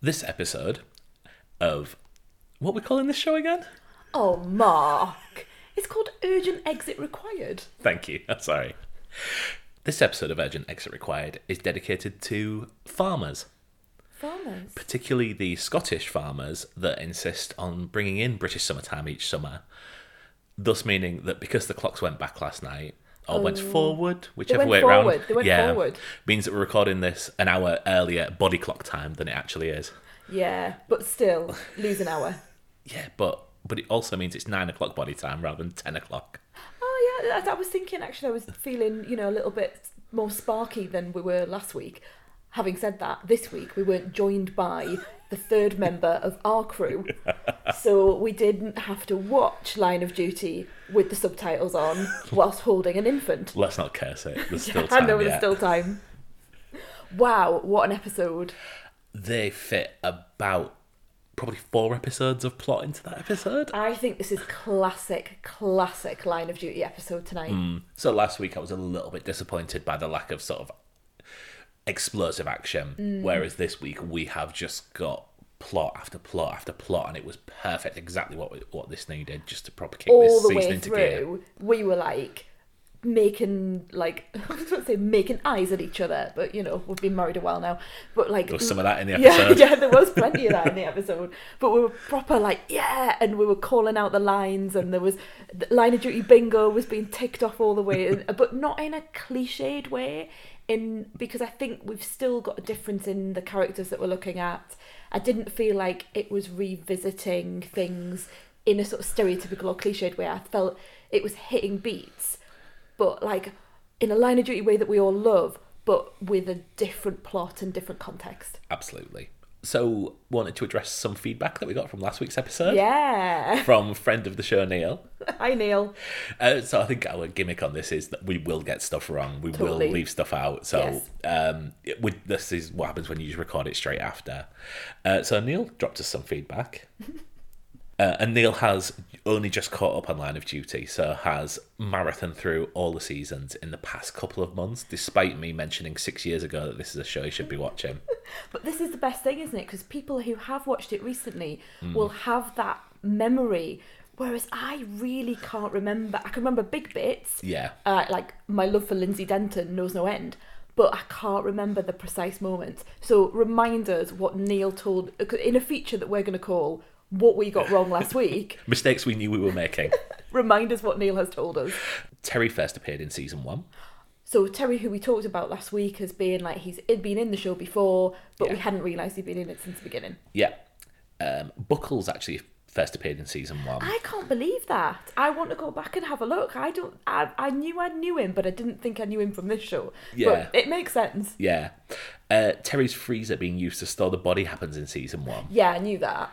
This episode of what we're calling this show again? Oh, Mark. It's called Urgent Exit Required. Thank you. I'm Sorry. This episode of Urgent Exit Required is dedicated to farmers, Farmers. particularly the Scottish farmers that insist on bringing in British summertime each summer. Thus, meaning that because the clocks went back last night, Oh, or went oh. forward, whichever Oh. went way forward. around, They went yeah, forward. means that we're recording this an hour earlier body clock time than it actually is. Yeah, but still, lose an hour. Yeah, but but it also means it's nine o'clock body time rather than ten o'clock. Oh, yeah, I, I was thinking actually, I was feeling, you know, a little bit more sparky than we were last week. Having said that, this week we weren't joined by the third member of our crew. So we didn't have to watch Line of Duty with the subtitles on whilst holding an infant. Let's not curse it. There's still I time. know there's still time. Wow, what an episode. They fit about probably four episodes of plot into that episode. I think this is classic, classic Line of Duty episode tonight. Hmm. So last week I was a little bit disappointed by the lack of sort of explosive action, Mm. whereas this week we have just got plot after plot after plot, and it was perfect, exactly what we, what this needed, just to proper kick All this the season way into gear. through, we were like making like I was going to say making eyes at each other, but you know we've been married a while now. But like There was some of that in the episode. yeah, there was plenty of that in the episode. But we were proper like yeah, and we were calling out the lines, and there was the line of duty bingo was being ticked off all the way, but not in a cliched way. In because I think we've still got a difference in the characters that we're looking at. I didn't feel like it was revisiting things in a sort of stereotypical or cliched way. I felt it was hitting beats, but like in a line of duty way that we all love, but with a different plot and different context. Absolutely. So, wanted to address some feedback that we got from last week's episode Yeah. from friend of the show Neil. Hi Neil. Uh, so I think our gimmick on this is that we will get stuff wrong. We Totally. will leave stuff out. So Yes. um, it would, this is what happens when you just record it straight after. Uh, so Neil dropped us some feedback. Uh, and Neil has only just caught up on Line of Duty, so has marathon through all the seasons in the past couple of months, despite me mentioning six years ago that this is a show you should be watching. But this is the best thing, isn't it? Because people who have watched it recently Hmm. will have that memory, whereas I really can't remember. I can remember big bits, Yeah. uh, like my love for Lindsay Denton knows no end, but I can't remember the precise moments. So remind us what Neil told in a feature that we're going to call "What We Got Wrong Last Week." Mistakes we knew we were making. remind us what Neil has told us. Terry first appeared in season one. So Terry, who we talked about last week, has been like he's been in the show before, but we hadn't realised he'd been in it since the beginning. Yeah. Um, Buckells actually first appeared in season one. I can't believe that. I want to go back and have a look. I don't. I, I knew I knew him, but I didn't think I knew him from this show. Yeah. but it makes sense. Yeah. Uh, Terry's freezer being used to store the body happens in season one. Yeah, I knew that.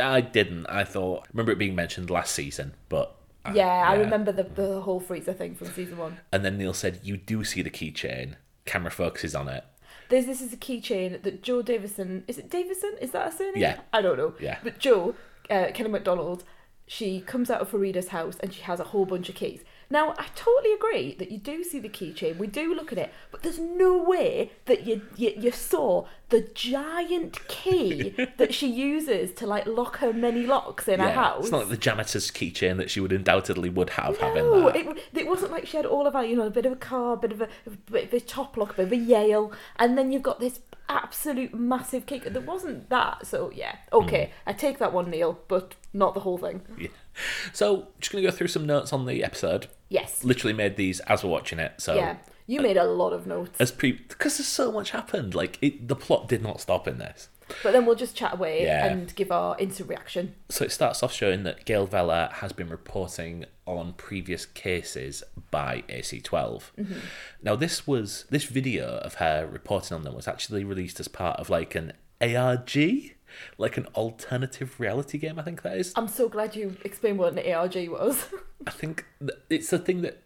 I didn't. I thought, remember it being mentioned last season, but. uh, Yeah, I remember the the whole freezer thing from season one. And then Neil said, You do see the keychain. Camera focuses on it. There's this is a keychain that Jo Davison is it Davison? Is that a surname? Yeah. I don't know. Yeah. But Jo, uh, Kelly Macdonald, she comes out of Farida's house and she has a whole bunch of keys. Now I totally agree that you do see the keychain, we do look at it, but there's no way that you you, you saw the giant key that she uses to like lock her many locks in her house. It's not like the janitor's keychain that she would undoubtedly would have having No, that. it, it wasn't like she had all of her, you know, a bit of a car, a bit of a, a bit of a top lock, a bit of a Yale, and then you've got this absolute massive cake. There wasn't that, so yeah, okay, Mm. I take that one, Neil, but not the whole thing. Yeah. So, just going to go through some notes on the episode. Yes, Literally made these as we're watching it. So, yeah, you made a lot of notes, as pre. Because there's so much happened. Like, it, the plot did not stop in this. but then we'll just chat away Yeah. and give our instant reaction. So it starts off showing that Gail Vella has been reporting on previous cases by AC12. Mm-hmm. Now this was this video of her reporting on them was actually released as part of like an ARG, like an alternative reality game. I think that is. I'm so glad you explained what an ARG was. I think th- it's the thing that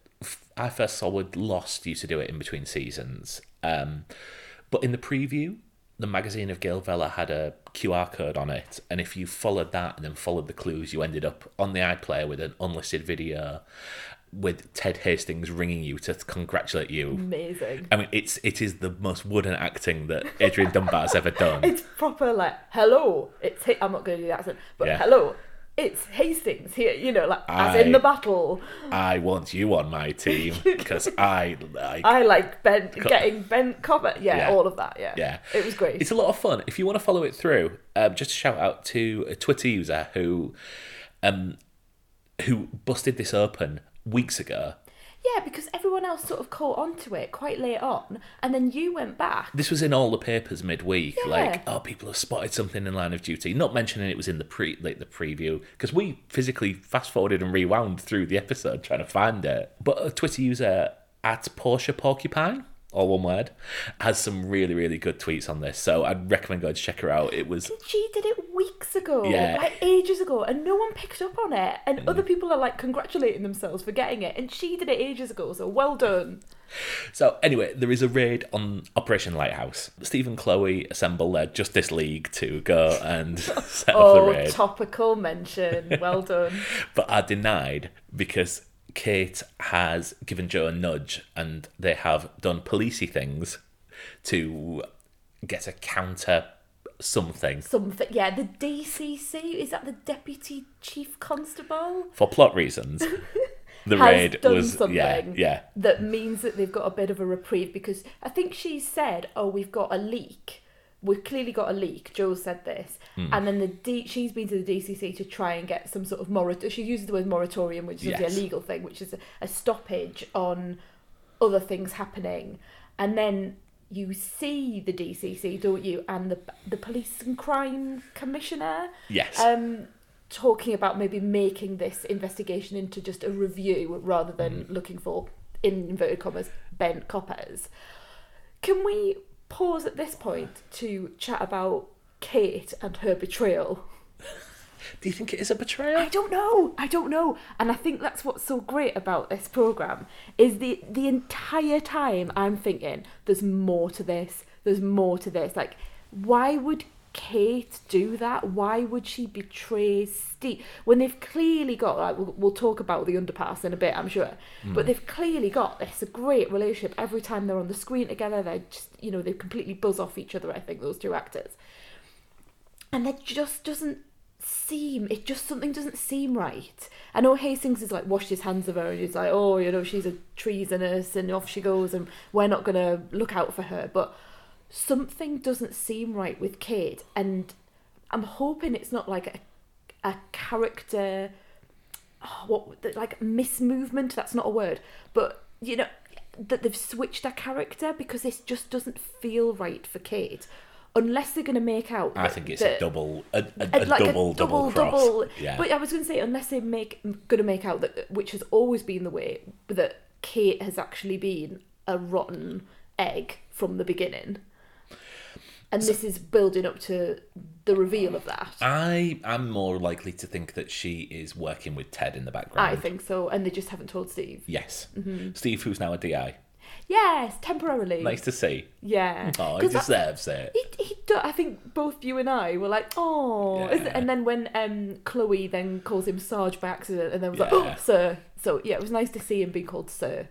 I first saw with Lost used to do it in between seasons. Um, but in the preview, the magazine of Gail Vella had a QR code on it, and if you followed that and then followed the clues, you ended up on the iPlayer with an unlisted video. With Ted Hastings ringing you to congratulate you. Amazing. I mean, it's it is the most wooden acting that Adrian Dunbar has ever done. It's proper like hello. It's Ha- I'm not going to do the accent, but Yeah. hello. It's Hastings here. You know, like as in the battle. I want you on my team because I like. I like bent getting bent copper. Yeah, Yeah. all of that. Yeah, Yeah. It was great. It's a lot of fun. If you want to follow it through, um, just a shout out to a Twitter user who, um, who busted this open weeks ago. yeah, because everyone else sort of caught onto it quite late on, and then you went back. This was in all the papers midweek. Yeah. Like, oh, people have spotted something in Line of Duty. Not mentioning it was in the pre, like the preview, because we physically fast forwarded and rewound through the episode trying to find it. But a Twitter user at Porsche Porcupine, all one word, has some really really good tweets on this. So I'd recommend going to check her out. It was She did it weeks ago, Yeah. like ages ago, and no one picked up on it. And mm. other people are like congratulating themselves for getting it, and she did it ages ago. So well done. So anyway, there is a raid on Operation Lighthouse. Steve and Chloe assemble their Justice League to go and set up the oh, raid. Oh, topical mention. Well done. but are denied because Kate has given Jo a nudge, and they have done policey things to get a counter something Something. Yeah, the DCC is that the Deputy Chief Constable for plot reasons. The raid was something yeah yeah that means that they've got a bit of a reprieve because I think she said, "Oh, we've got a leak." We've clearly got a leak. Jo said this, Hmm. and then the D- she's been to the DCC to try and get some sort of moratorium. She uses the word moratorium, which is Yes. a legal thing, which is a, a stoppage on other things happening. And then you see the DCC, don't you? And the the police and crime commissioner yes um, talking about maybe making this investigation into just a review rather than Mm. looking for, in inverted commas, bent coppers. Can we pause at this point to chat about Kate and her betrayal? do you think it is a betrayal I don't know. I don't know. And I think that's what's so great about this program is the the entire time I'm thinking there's more to this. There's more to this. Like why would Kate do that? Why would she betray Steve when they've clearly got like we'll, we'll talk about the underpass in a bit, I'm sure. Hmm. But they've clearly got this a great relationship every time they're on the screen together. They just you know they completely buzz off each other. I think those two actors and it just doesn't seem it just something doesn't seem right. I know hastings has like washed his hands of her and he's like oh you know she's a treasonous and off she goes and we're not to look out for her. But something doesn't seem right with kate and i'm hoping it's not like a, a character oh, what like mismovement that's not a word. But you know that they've switched their character because this just doesn't feel right for kate unless they're going to make out I that- think it's that- a double a, a, a like double double cross double. yeah But I was going to say, unless they make going to make out that which has always been the way that Kate has actually been a rotten egg from the beginning, and this is building up to the reveal of that. I am more likely to think that she is working with Ted in the background. I think so, and they just haven't told Steve. Yes. Mm-hmm. Steve, who's now a DI. Yes, temporarily. Nice to see. Yeah. Oh, he deserves it. He, he do, I think both you and I were like, oh, Yeah. and then when um Chloe then calls him Sarge by accident, and then was like, oh, sir. So yeah, it was nice to see him being called sir.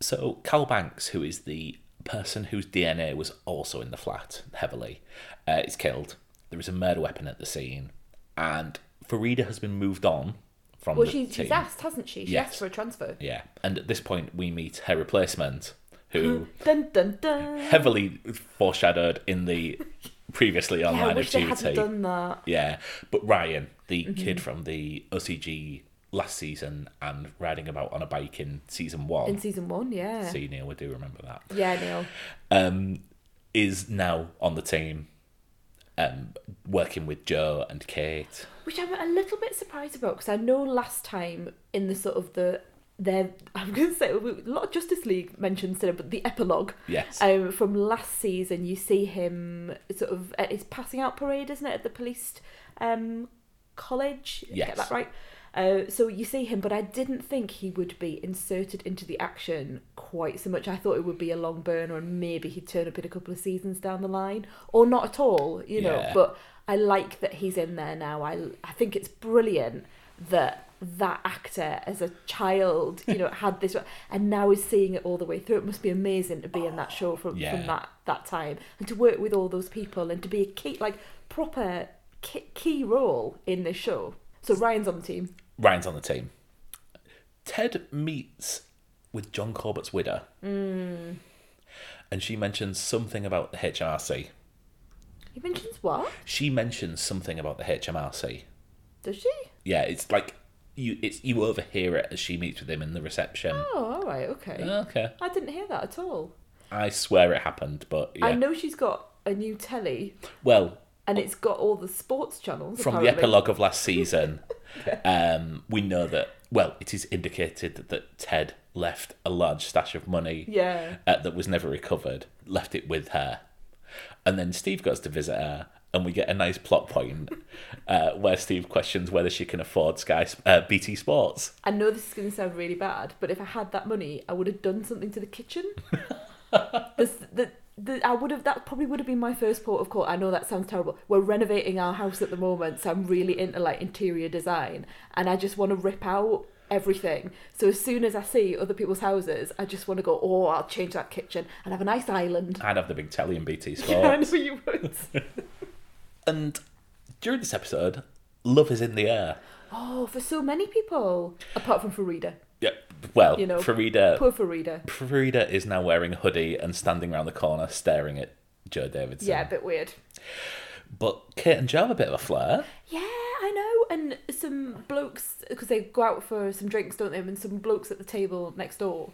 So, Carl Banks, who is the person whose DNA was also in the flat heavily, uh, is killed. There is a murder weapon at the scene, and Farida has been moved on from Well, she's, team. she's asked, hasn't she? She Yes. asked for a transfer. Yeah, and at this point, we meet her replacement, who Dun dun dun. heavily foreshadowed in the previously on Yeah, I of wish Duty. hadn't done that. Yeah, but Ryan, the Mm-hmm. kid from the OCG last season and riding about on a bike in season one. In season one, yeah. See, Neil, we do remember that. Yeah, Neil. Um, is now on the team, um, working with Jo and Kate. Which I'm a little bit surprised about because I know last time in the sort of the there I'm going to say a lot of Justice League mentions today, but the epilogue Yes. um, from last season, you see him sort of at his passing out parade, isn't it, at the police um, college? Yes. Get that right? Uh, so you see him, but I didn't think he would be inserted into the action quite so much. I thought it would be a long burner and maybe he'd turn up in a couple of seasons down the line, or not at all, you know. Yeah. But I like that he's in there now. I I think it's brilliant that that actor as a child, you know, had this, and now is seeing it all the way through. It must be amazing to be in that show from, Yeah. from that that time and to work with all those people and to be a key, like proper key, key role in this show. So Ryan's on the team. Ryan's on the team. Ted meets with John Corbett's widow. Hmm. And she mentions something about the HMRC. He mentions what? She mentions something about the HMRC. Does she? Yeah, it's like you it's you overhear it as she meets with him in the reception. Oh, all right, okay. Okay. I didn't hear that at all. I swear it happened, but yeah. I know she's got a new telly Well, and it's got all the sports channels. from the epilogue of last season, um, we know that well, it is indicated that Ted left a large stash of money Yeah. uh, that was never recovered, left it with her. And then Steve goes to visit her, and we get a nice plot point uh, where Steve questions whether she can afford Sky uh, BT Sports. I know this is going to sound really bad, but if I had that money, I would have done something to the kitchen. the, the, the, I would have. That probably would have been my first port of call. I know that sounds terrible. We're renovating our house at the moment, so I'm really into like interior design, and I just want to rip out everything. So as soon as I see other people's houses, I just want to go. Oh, I'll change that kitchen and have a nice island. I'd have the big telly and BT Sports. Yeah, I know you would. And during this episode, love is in the air. oh, for so many people, apart from Farida. Yeah, well, You know, Farida, Poor Farida. Farida is now wearing a hoodie and standing around the corner staring at Jo Davidson. Yeah, a bit weird. But Kate and Jo have a bit of a flair. Yeah, I know. And some blokes, because they go out for some drinks, don't they? And some blokes at the table next door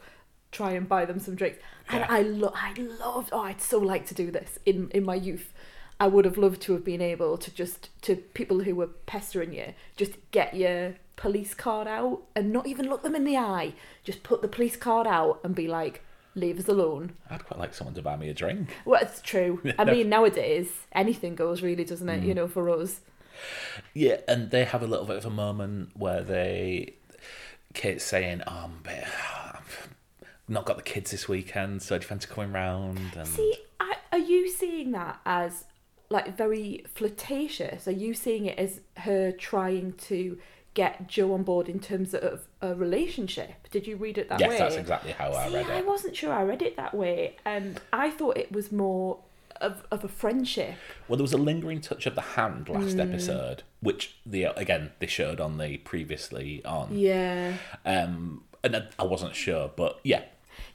try and buy them some drinks. And I lo- I loved. Oh, I'd so like to do this in in my youth. I would have loved to have been able to just to people who were pestering you, just get your police card out and not even look them in the eye. Just put the police card out and be like, "Leave us alone." I'd quite like someone to buy me a drink. Well, it's true. I mean, nowadays anything goes, really, doesn't it? You mm. know, for us. Yeah, and they have a little bit of a moment where they, Kate's saying, "Oh, I'm a bit, I've not got the kids this weekend, so do you fancy coming round?" And See, I, are you seeing that as like very flirtatious? Are you seeing it as her trying to get Jo on board in terms of a relationship? Did you read it that yes, way? Yes, that's exactly how I See, read I wasn't sure I read it that way, and I thought it was more of, of a friendship. Well, there was a lingering touch of the hand last Hmm. episode, which the again they showed on the previously on. Yeah. Um, and I, I wasn't sure, but yeah,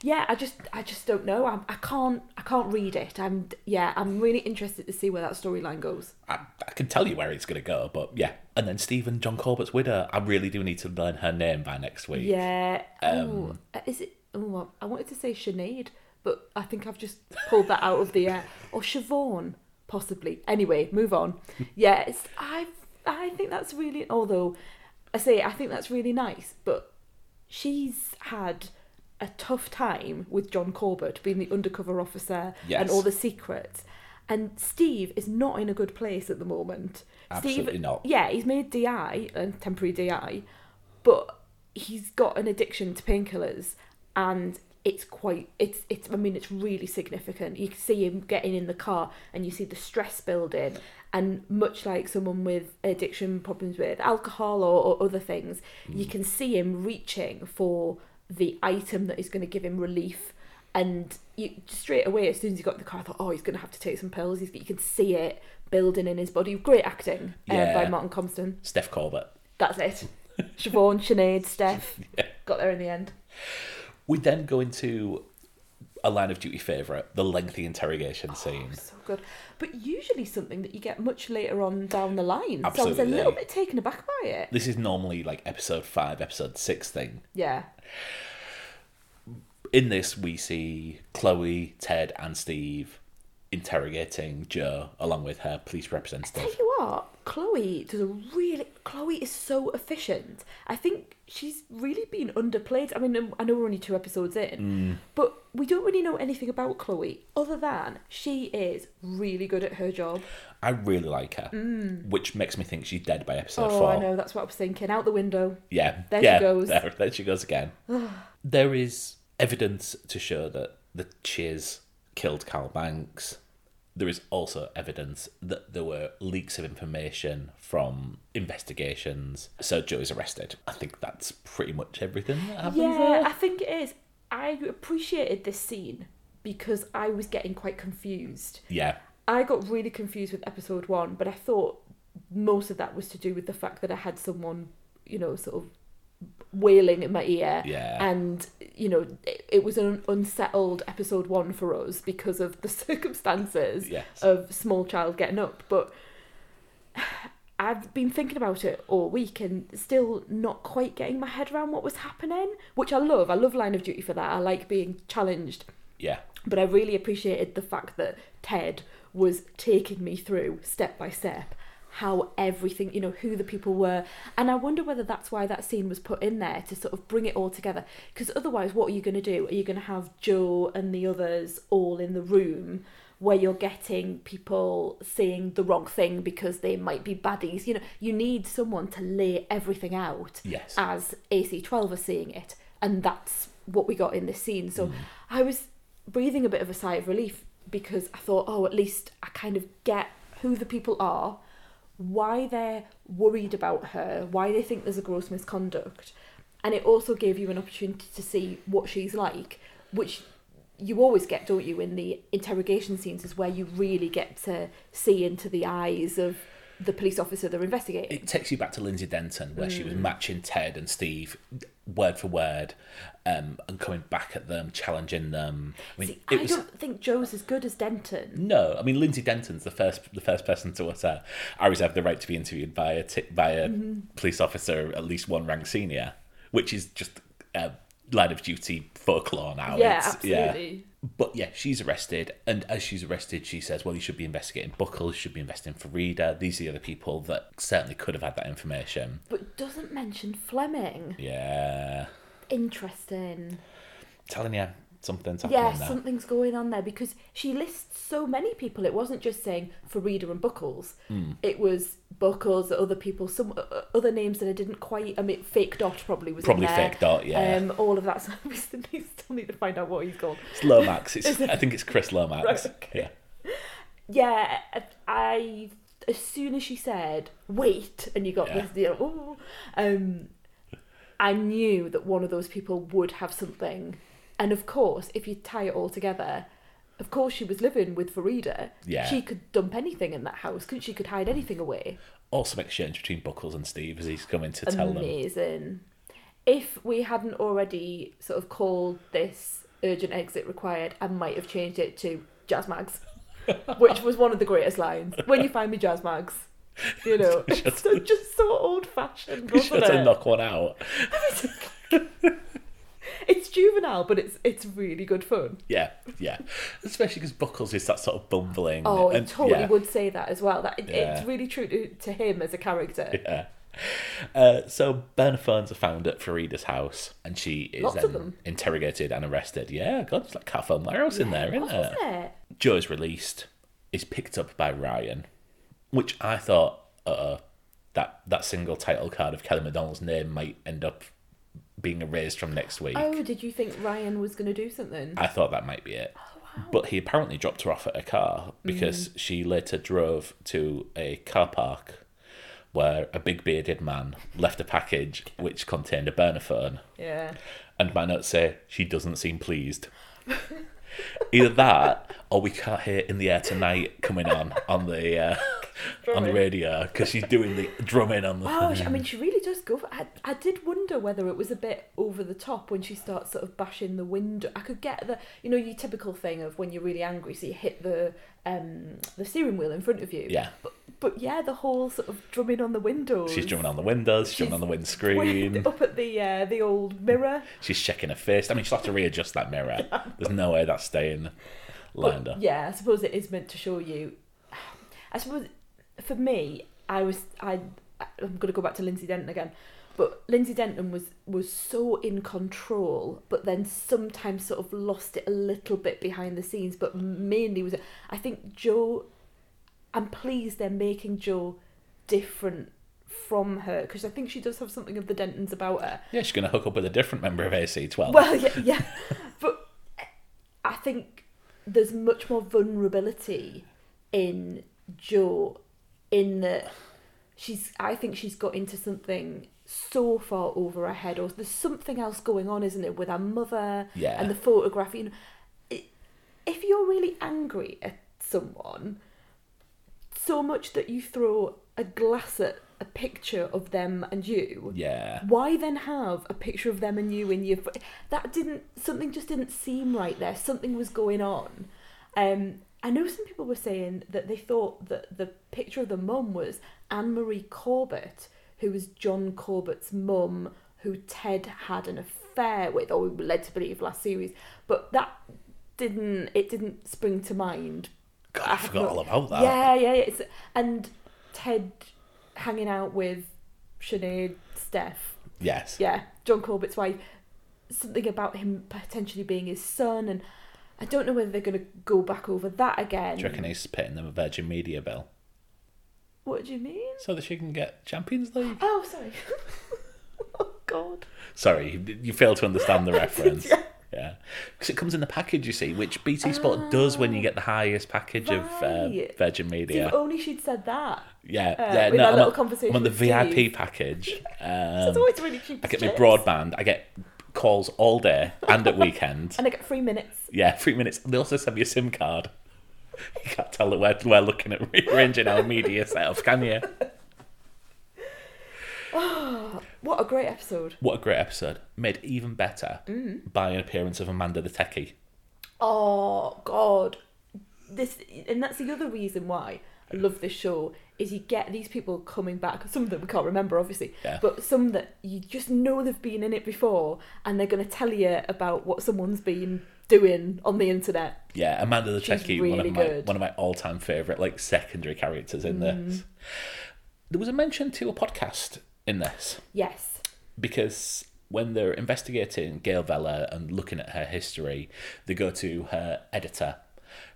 Yeah, I just, I just don't know. I'm, I can't, I can't read it. I'm, yeah, I'm really interested to see where that storyline goes. I, I can tell you where it's going to go, but yeah. And then Stephen John Corbett's widow. I really do need to learn her name by next week. Yeah. Um, oh, is it? Oh, I wanted to say Sinead, but I think I've just pulled that out of the air. Or Siobhan, possibly. Anyway, move on. Yes, I, I think that's really. Although, I say I think that's really nice, but she's had a tough time with John Corbett being the undercover officer Yes. and all the secrets. And Steve is not in a good place at the moment. Absolutely Steve, not. Yeah, he's made DI, a temporary DI, but he's got an addiction to painkillers and it's quite it's it's I mean it's really significant. You can see him getting in the car and you see the stress building and much like someone with addiction problems with alcohol or, or other things, you mm. can see him reaching for the item that is going to give him relief and you straight away as soon as he got in the car I thought oh he's going to have to take some pills he's, you can see it building in his body great acting uh, Yeah. by Martin Compston Steph Corbett. that's it. Siobhan, Sinead, Steph. Yeah. Got there in the end. We then go into a line of duty favourite, the lengthy interrogation oh, scene. Oh, So good. But usually something that you get much later on down the line. So I was a little bit taken aback by it. This is normally like episode five, episode six thing. Yeah. In this, we see Chloe, Ted, and Steve interrogating Jo along with her police representative. Tell you what, Chloe does a really. Chloe is so efficient. I think she's really been underplayed. I mean, I know we're only two episodes in, mm. but we don't really know anything about Chloe other than she is really good at her job. I really like her, mm. which makes me think she's dead by episode oh, four. I know. That's what I was thinking. Out the window. Yeah, There she goes. There, there she goes again. there is evidence to show that the Chiz killed Carl Banks. there is also evidence that there were leaks of information from investigations. So Jo is arrested. I think that's pretty much everything that happens Yeah, there. I think it is. I appreciated this scene because I was getting quite confused. Yeah, I got really confused with episode one, but I thought most of that was to do with the fact that I had someone, you know, sort of wailing in my ear. Yeah. And, you know, it, it was an unsettled episode one for us because of the circumstances Yes. of small child getting up. But I've been thinking about it all week and still not quite getting my head around what was happening, which I love. I love Line of Duty for that. I like being challenged yeah, but I really appreciated the fact that Ted was taking me through step by step how everything, you know, who the people were. And I wonder whether that's why that scene was put in there to sort of bring it all together. Because otherwise, what are you going to do? Are you going to have Jo and the others all in the room? Where you're getting people saying the wrong thing because they might be baddies. You know, you need someone to lay everything out yes. as AC12 are seeing it. And that's what we got in this scene. So Mm. I was breathing a bit of a sigh of relief because I thought, oh, at least I kind of get who the people are, why they're worried about her, why they think there's a gross misconduct. And it also gave you an opportunity to see what she's like, which you always get, don't you, in the interrogation scenes, is where you really get to see into the eyes of the police officer they're investigating. it takes you back to Lindsay Denton, where she was Mm. matching Ted and Steve word for word, um, and coming back at them, challenging them. I mean, See, I was don't think Jo's as good as Denton. no. I mean, Lindsay Denton's the first the first person to utter, "I reserve the right to be interviewed by a t- by a Mm-hmm. police officer at least one rank senior," which is just uh, line of duty folklore now. yeah, It's- absolutely. But yeah, she's arrested, and as she's arrested, she says, "Well, you should be investigating Buckell. you should be investigating Farida. These are the other people that certainly could have had that information." But doesn't mention Fleming. Yeah, Interesting. telling you something's happening Yeah, there. something's going on there because she lists so many people. It wasn't just saying Farida and Buckells. Hmm. It was Buckells, other people, some uh, other names that I didn't quite. I mean, Fake Dot probably was Probably fake dot. Yeah, Um, all of that. So we still need, to find out what he's called. it's Lomax. It's, I think it's Chris Lomax. Right, okay. Yeah, Yeah, I as soon as she said wait, and you got Yeah. this, you know, um, I knew that one of those people would have something, and of course, if you tie it all together, of course she was living with Farida. Yeah. she could dump anything in that house, couldn't she? Could hide anything away. awesome exchange between Buckells and Steve as he's coming to tell them. Amazing. If we hadn't already sort of called this urgent exit required, I might have changed it to jazz mags, which was one of the greatest lines. When you find me jazz mags, you know, it's so, just so old fashioned, wasn't sure to knock one out. It's juvenile, but it's it's really good fun. Yeah, yeah. Especially because Buckells is that sort of bumbling. Oh, he and, totally yeah, would say that as well. That Yeah. it's really true to, to him as a character. Yeah. Uh, so burner phones are found at Farida's house, and she is Lots then interrogated and arrested. Yeah, God, it's like Carphone Warehouse in there, isn't Was, it? wasn't it? Jo is released, is picked up by Ryan, which I thought, uh, that that single title card of Kelly Macdonald's name might end up being erased from next week. Oh, did you think Ryan was going to do something? I thought that might be it. Oh, But he apparently dropped her off at a car because Mm. she later drove to a car park where a big bearded man left a package which contained a burner phone. Yeah. And my notes say she doesn't seem pleased. Either that, or we can't hear "In the Air Tonight" coming on on the uh, on the radio because she's doing the drumming on the. Oh, I mean, she really does go. For, I, I did wonder whether it was a bit over the top when she starts sort of bashing the window. I could get the, you know, your typical thing of when you're really angry, so you hit the um the steering wheel in front of you. yeah, But, but yeah, the whole sort of drumming on the windows. she's drumming on the windows, she's drumming on the windscreen. Up at the uh, the old mirror. She's checking her fist. I mean, she'll have to readjust that mirror. There's no way that's staying lined up. Yeah, I suppose it is meant to show you. I suppose for me, I was I. I'm going to go back to Lindsay Denton again, but Lindsay Denton was was so in control, but then sometimes sort of lost it a little bit behind the scenes. But mainly was I think Jo. I'm pleased they're making Jo different from her because I think she does have something of the Dentons about her. Yeah, she's going to hook up with a different member of AC12. Well, yeah, yeah, but I think there's much more vulnerability in Jo in that she's I think she's got into something so far over her head or there's something else going on isn't it with her mother Yeah. and the photograph you know it, if you're really angry at someone so much that you throw a glass at a picture of them and you Yeah. why then have a picture of them and you in your that didn't something just didn't seem right there something was going on um i know some people were saying that they thought that the picture of the mum was anne-marie corbett who was john corbett's mum who ted had an affair with or we were led to believe last series but that didn't it didn't spring to mind God, I forgot all about that. yeah, yeah, yeah. It's, and Ted hanging out with Sinead, Steph. Yes. Yeah, John Corbett's wife. Something about him potentially being his son, and I don't know whether they're going to go back over that again. Do you reckon he's paying them a Virgin Media bill What do you mean? so that she can get Champions League? Oh, sorry. oh God. Sorry, you- you fail to understand the reference. Yeah. Yeah, because it comes in the package, you see, which BT Sport does when you get the highest package of uh, Virgin Media. if only she'd said that. Yeah, uh, yeah. No, I'm little on, conversation I'm on the VIP Steve. package. So Um, it's always really cheap. I get my chips. broadband. I get calls all day and at weekends. And I get three minutes. Yeah, three minutes. They also send me a SIM card. You can't tell that we're, we're looking at rearranging our media setup, can you? What a great episode. What a great episode. Made even better Mm. by an appearance of Amanda the Techie. Oh God, this and that's the other reason why I love this show is you get these people coming back. Some of them we can't remember, obviously, Yeah. but some that you just know they've been in it before, and they're going to tell you about what someone's been doing on the internet. Yeah, Amanda the She's Techie, one of my good. Mm. one of my all time favourite like secondary characters in this. There was a mention to a podcast in this. Yes, because when they're investigating Gail Vella and looking at her history, they go to her editor,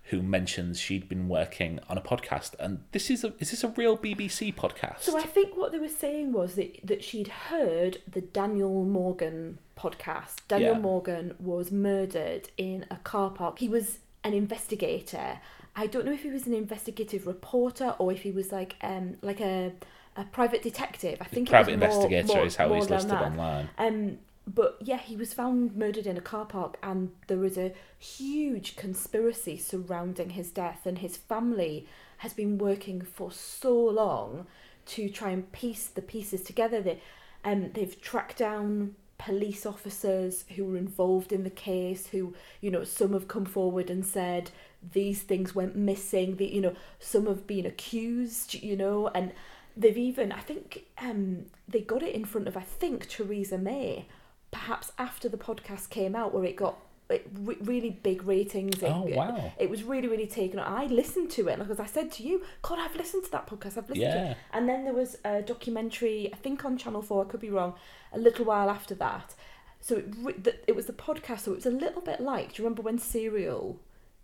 who mentions she'd been working on a podcast. And this is a is this a real BBC podcast? So I think what they were saying was that, that she'd heard the Daniel Morgan podcast. Daniel Yeah. Morgan was murdered in a car park. He was an investigator. I don't know if he was an investigative reporter or if he was like um like a a private detective. I think it Private was more- investigator more- is how he's listed online. Um, but yeah, he was found murdered in a car park, and there was a huge conspiracy surrounding his death, and his family has been working for so long to try and piece the pieces together. They, um, they've tracked down police officers who were involved in the case. Who, you know, some have come forward and said these things went missing. The, you know, some have been accused. You know, and they've even I think um they got it in front of I think Theresa May perhaps after the podcast came out where it got it re- really big ratings it, Oh, wow. it was really really taken I listened to it because I said to you god I've listened to that podcast I've listened to it. And then there was a documentary I think on Channel 4 I could be wrong a little while after that. So it, re- the, it was the podcast so it was a little bit like do you remember when Serial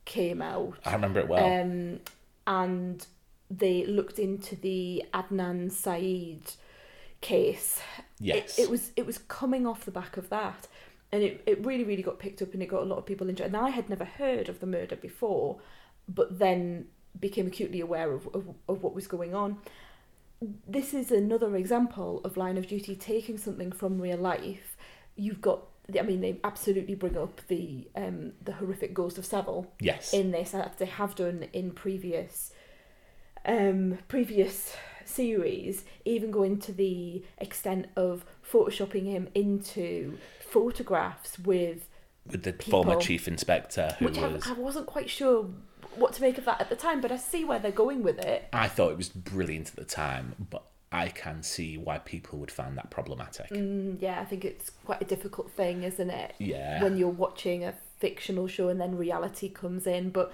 came out? I remember it well. um, and they looked into the Adnan Syed case. Yes. It, it was it was coming off the back of that. And it, it really, really got picked up and it got a lot of people into. And I had never heard of the murder before, but then became acutely aware of, of, of what was going on. This is another example of Line of Duty taking something from real life. You've got, I mean, they absolutely bring up the um, the horrific ghost of Savile yes. in this as they have done in previous um previous series even going to the extent of photoshopping him into photographs with With the people- former chief inspector who which I, was I wasn't quite sure what to make of that at the time but I see where they're going with it I thought it was brilliant at the time, but I can see why people would find that problematic. mm, yeah I think it's quite a difficult thing isn't it Yeah. when you're watching a fictional show and then reality comes in but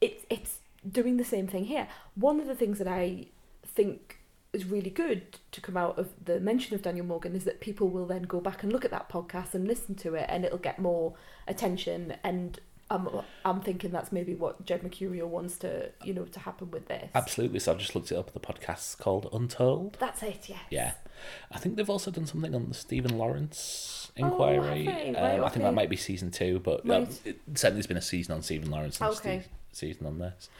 it's it's doing the same thing here one of the things that i think is really good to come out of the mention of daniel morgan is that people will then go back and look at that podcast and listen to it and it'll get more attention and i'm i'm thinking that's maybe what jed mercurio wants to you know to happen with this Absolutely. So I've just looked it up. The podcast's called Untold. that's it yeah Yeah. I think they've also done something on the Stephen Lawrence inquiry. Oh, have they? Um, Right, I think that might be season two, but Right. uh, it, certainly there's been a season on Stephen Lawrence and Okay. Steve, season on this.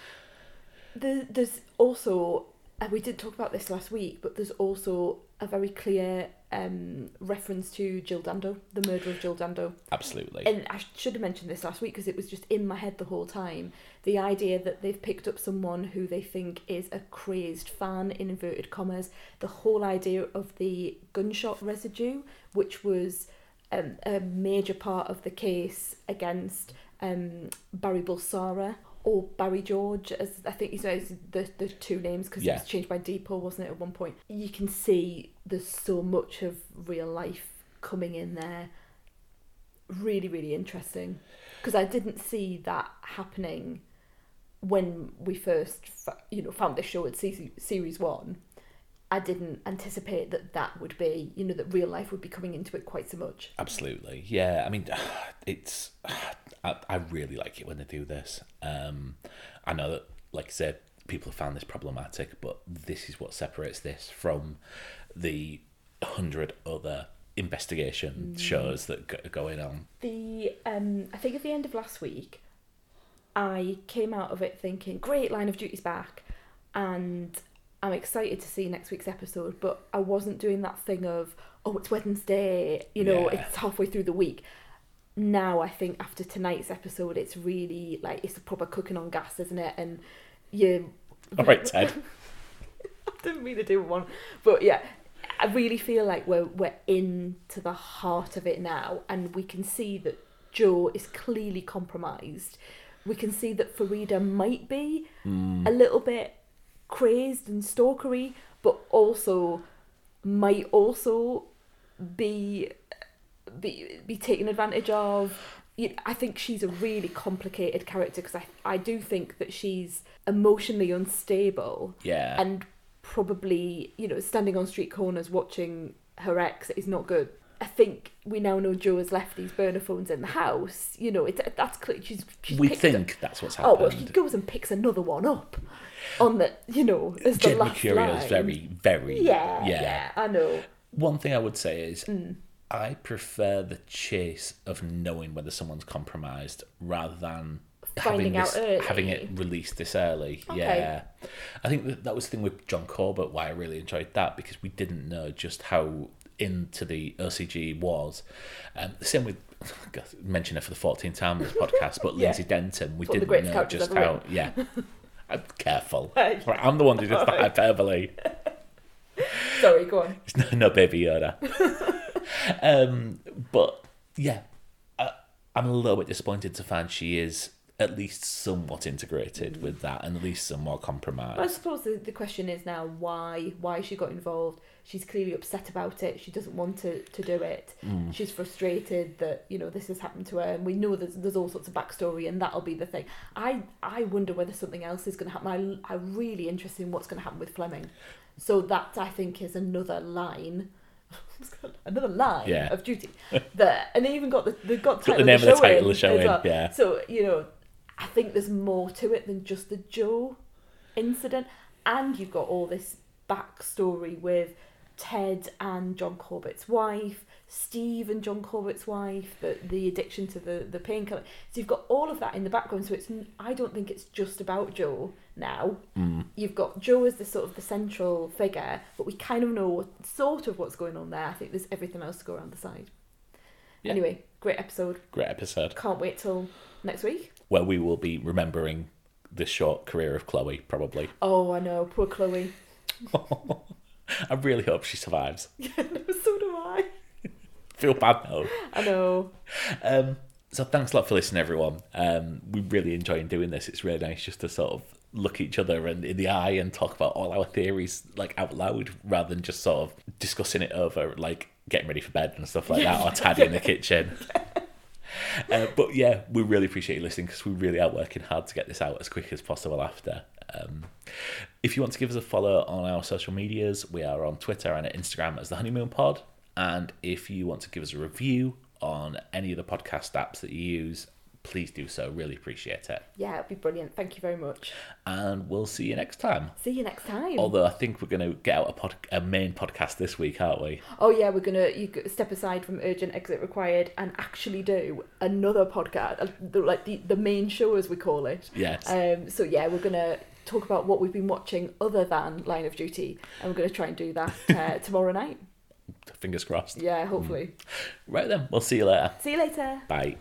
There, there's also, and we did talk about this last week, but there's also a very clear um, reference to Jill Dando, the murder of Jill Dando. Absolutely. And I should have mentioned this last week because it was just in my head the whole time. The idea that they've picked up someone who they think is a crazed fan, in inverted commas. The whole idea of the gunshot residue, which was um, a major part of the case against um, Barry Bulsara or Barry George, as I think he says the, the two names because Yeah. it was changed by deed poll, wasn't it, at one point? You can see there's so much of real life coming in there. Really, really interesting because I didn't see that happening when we first, you know, found this show at se- series one. I didn't anticipate that that would be, you know, that real life would be coming into it quite so much. Absolutely, yeah. I mean, it's I, I really like it when they do this. Um, I know that, like I said, people have found this problematic, but this is what separates this from the hundred other investigation shows that go- are going on. The um, I think at the end of last week, I came out of it thinking, "Great, Line of Duty's back," and I'm excited to see next week's episode. But I wasn't doing that thing of, "Oh, it's Wednesday," you know, Yeah. it's halfway through the week. Now I think after tonight's episode, it's really like it's a proper cooking on gas, isn't it? And you. All right, Ted. I didn't mean to do one, but yeah, I really feel like we're we're into the heart of it now, and we can see that Jo is clearly compromised. We can see that Farida might be hmm. a little bit crazed and stalkery, but also might also be be be taken advantage of. I think she's a really complicated character because I I do think that she's emotionally unstable Yeah, and probably you know standing on street corners watching her ex is not good. I think we now know Jo has left these burner phones in the house. You know, it, that's clear. She's, she's we think that's what's Oh happened. well, she goes and picks another one up on the you know as the Jen last line. very, very yeah, yeah. yeah, I know. One thing I would say is Mm. I prefer the chase of knowing whether someone's compromised rather than Finding having out this, having it released this early. Okay. Yeah, I think that, that was the thing with John Corbett. Why I really enjoyed that because we didn't know just how into the OCG was. Um, the same with mention it for the 14th time in this podcast, but Yeah. Lindsay Denton, we didn't know just how. written. Yeah, careful. Hey. Right, I'm the one who does the hyperbole. Sorry, go on. It's no, no baby Yoda. um, but yeah, I, I'm a little bit disappointed to find she is at least somewhat integrated with that and at least somewhat compromised. I suppose the, the question is now why why she got involved. She's clearly upset about it. She doesn't want to, to do it. Mm. She's frustrated that you know this has happened to her, and we know there's there's all sorts of backstory, and that'll be the thing. I I wonder whether something else is going to happen. I I'm really interested in what's going to happen with Fleming. So that I think is another line. Another line Yeah. of duty, that and they even got the they got the Got title the name of the of the title in of the show in, well. yeah. So you know, I think there's more to it than just the Jo incident, and you've got all this backstory with Ted and John Corbett's wife, Steve and John Corbett's wife, the the addiction to the the painkiller. So you've got all of that in the background. So it's I don't think it's just about Jo now. Mm. You've got Jo as the sort of the central figure, but we kind of know sort of what's going on there. I think there's everything else to go around the side. Yeah. Anyway, great episode. Great episode Can't wait till next week. Where we will be remembering the short career of Chloe, probably. Oh, I know, poor Chloe. I really hope she survives. Yeah, no, so do I. Feel bad though. I know. Um, so thanks a lot for listening, everyone. Um, we really enjoy doing this. It's really nice just to sort of look each other and in the eye and talk about all our theories like out loud rather than just sort of discussing it over like getting ready for bed and stuff like that or tidying the kitchen. Uh, but yeah, we really appreciate you listening because we really are working hard to get this out as quick as possible after. Um, if you want to give us a follow on our social medias, we are on Twitter and Instagram as the Honeymoon Pod. And if you want to give us a review on any of the podcast apps that you use, please do so. Really appreciate it. Yeah, it'd be brilliant. Thank you very much. And we'll see you next time. See you next time. Although I think we're going to get out a, pod- a main podcast this week, aren't we? Oh yeah, we're gonna you step aside from urgent exit required and actually do another podcast, uh, like the the main show as we call it. Yes. Um. So yeah, we're gonna talk about what we've been watching other than Line of Duty, and we're going to try and do that uh, tomorrow night. Fingers crossed. Yeah, hopefully. Right then, we'll see you later. See you later. Bye.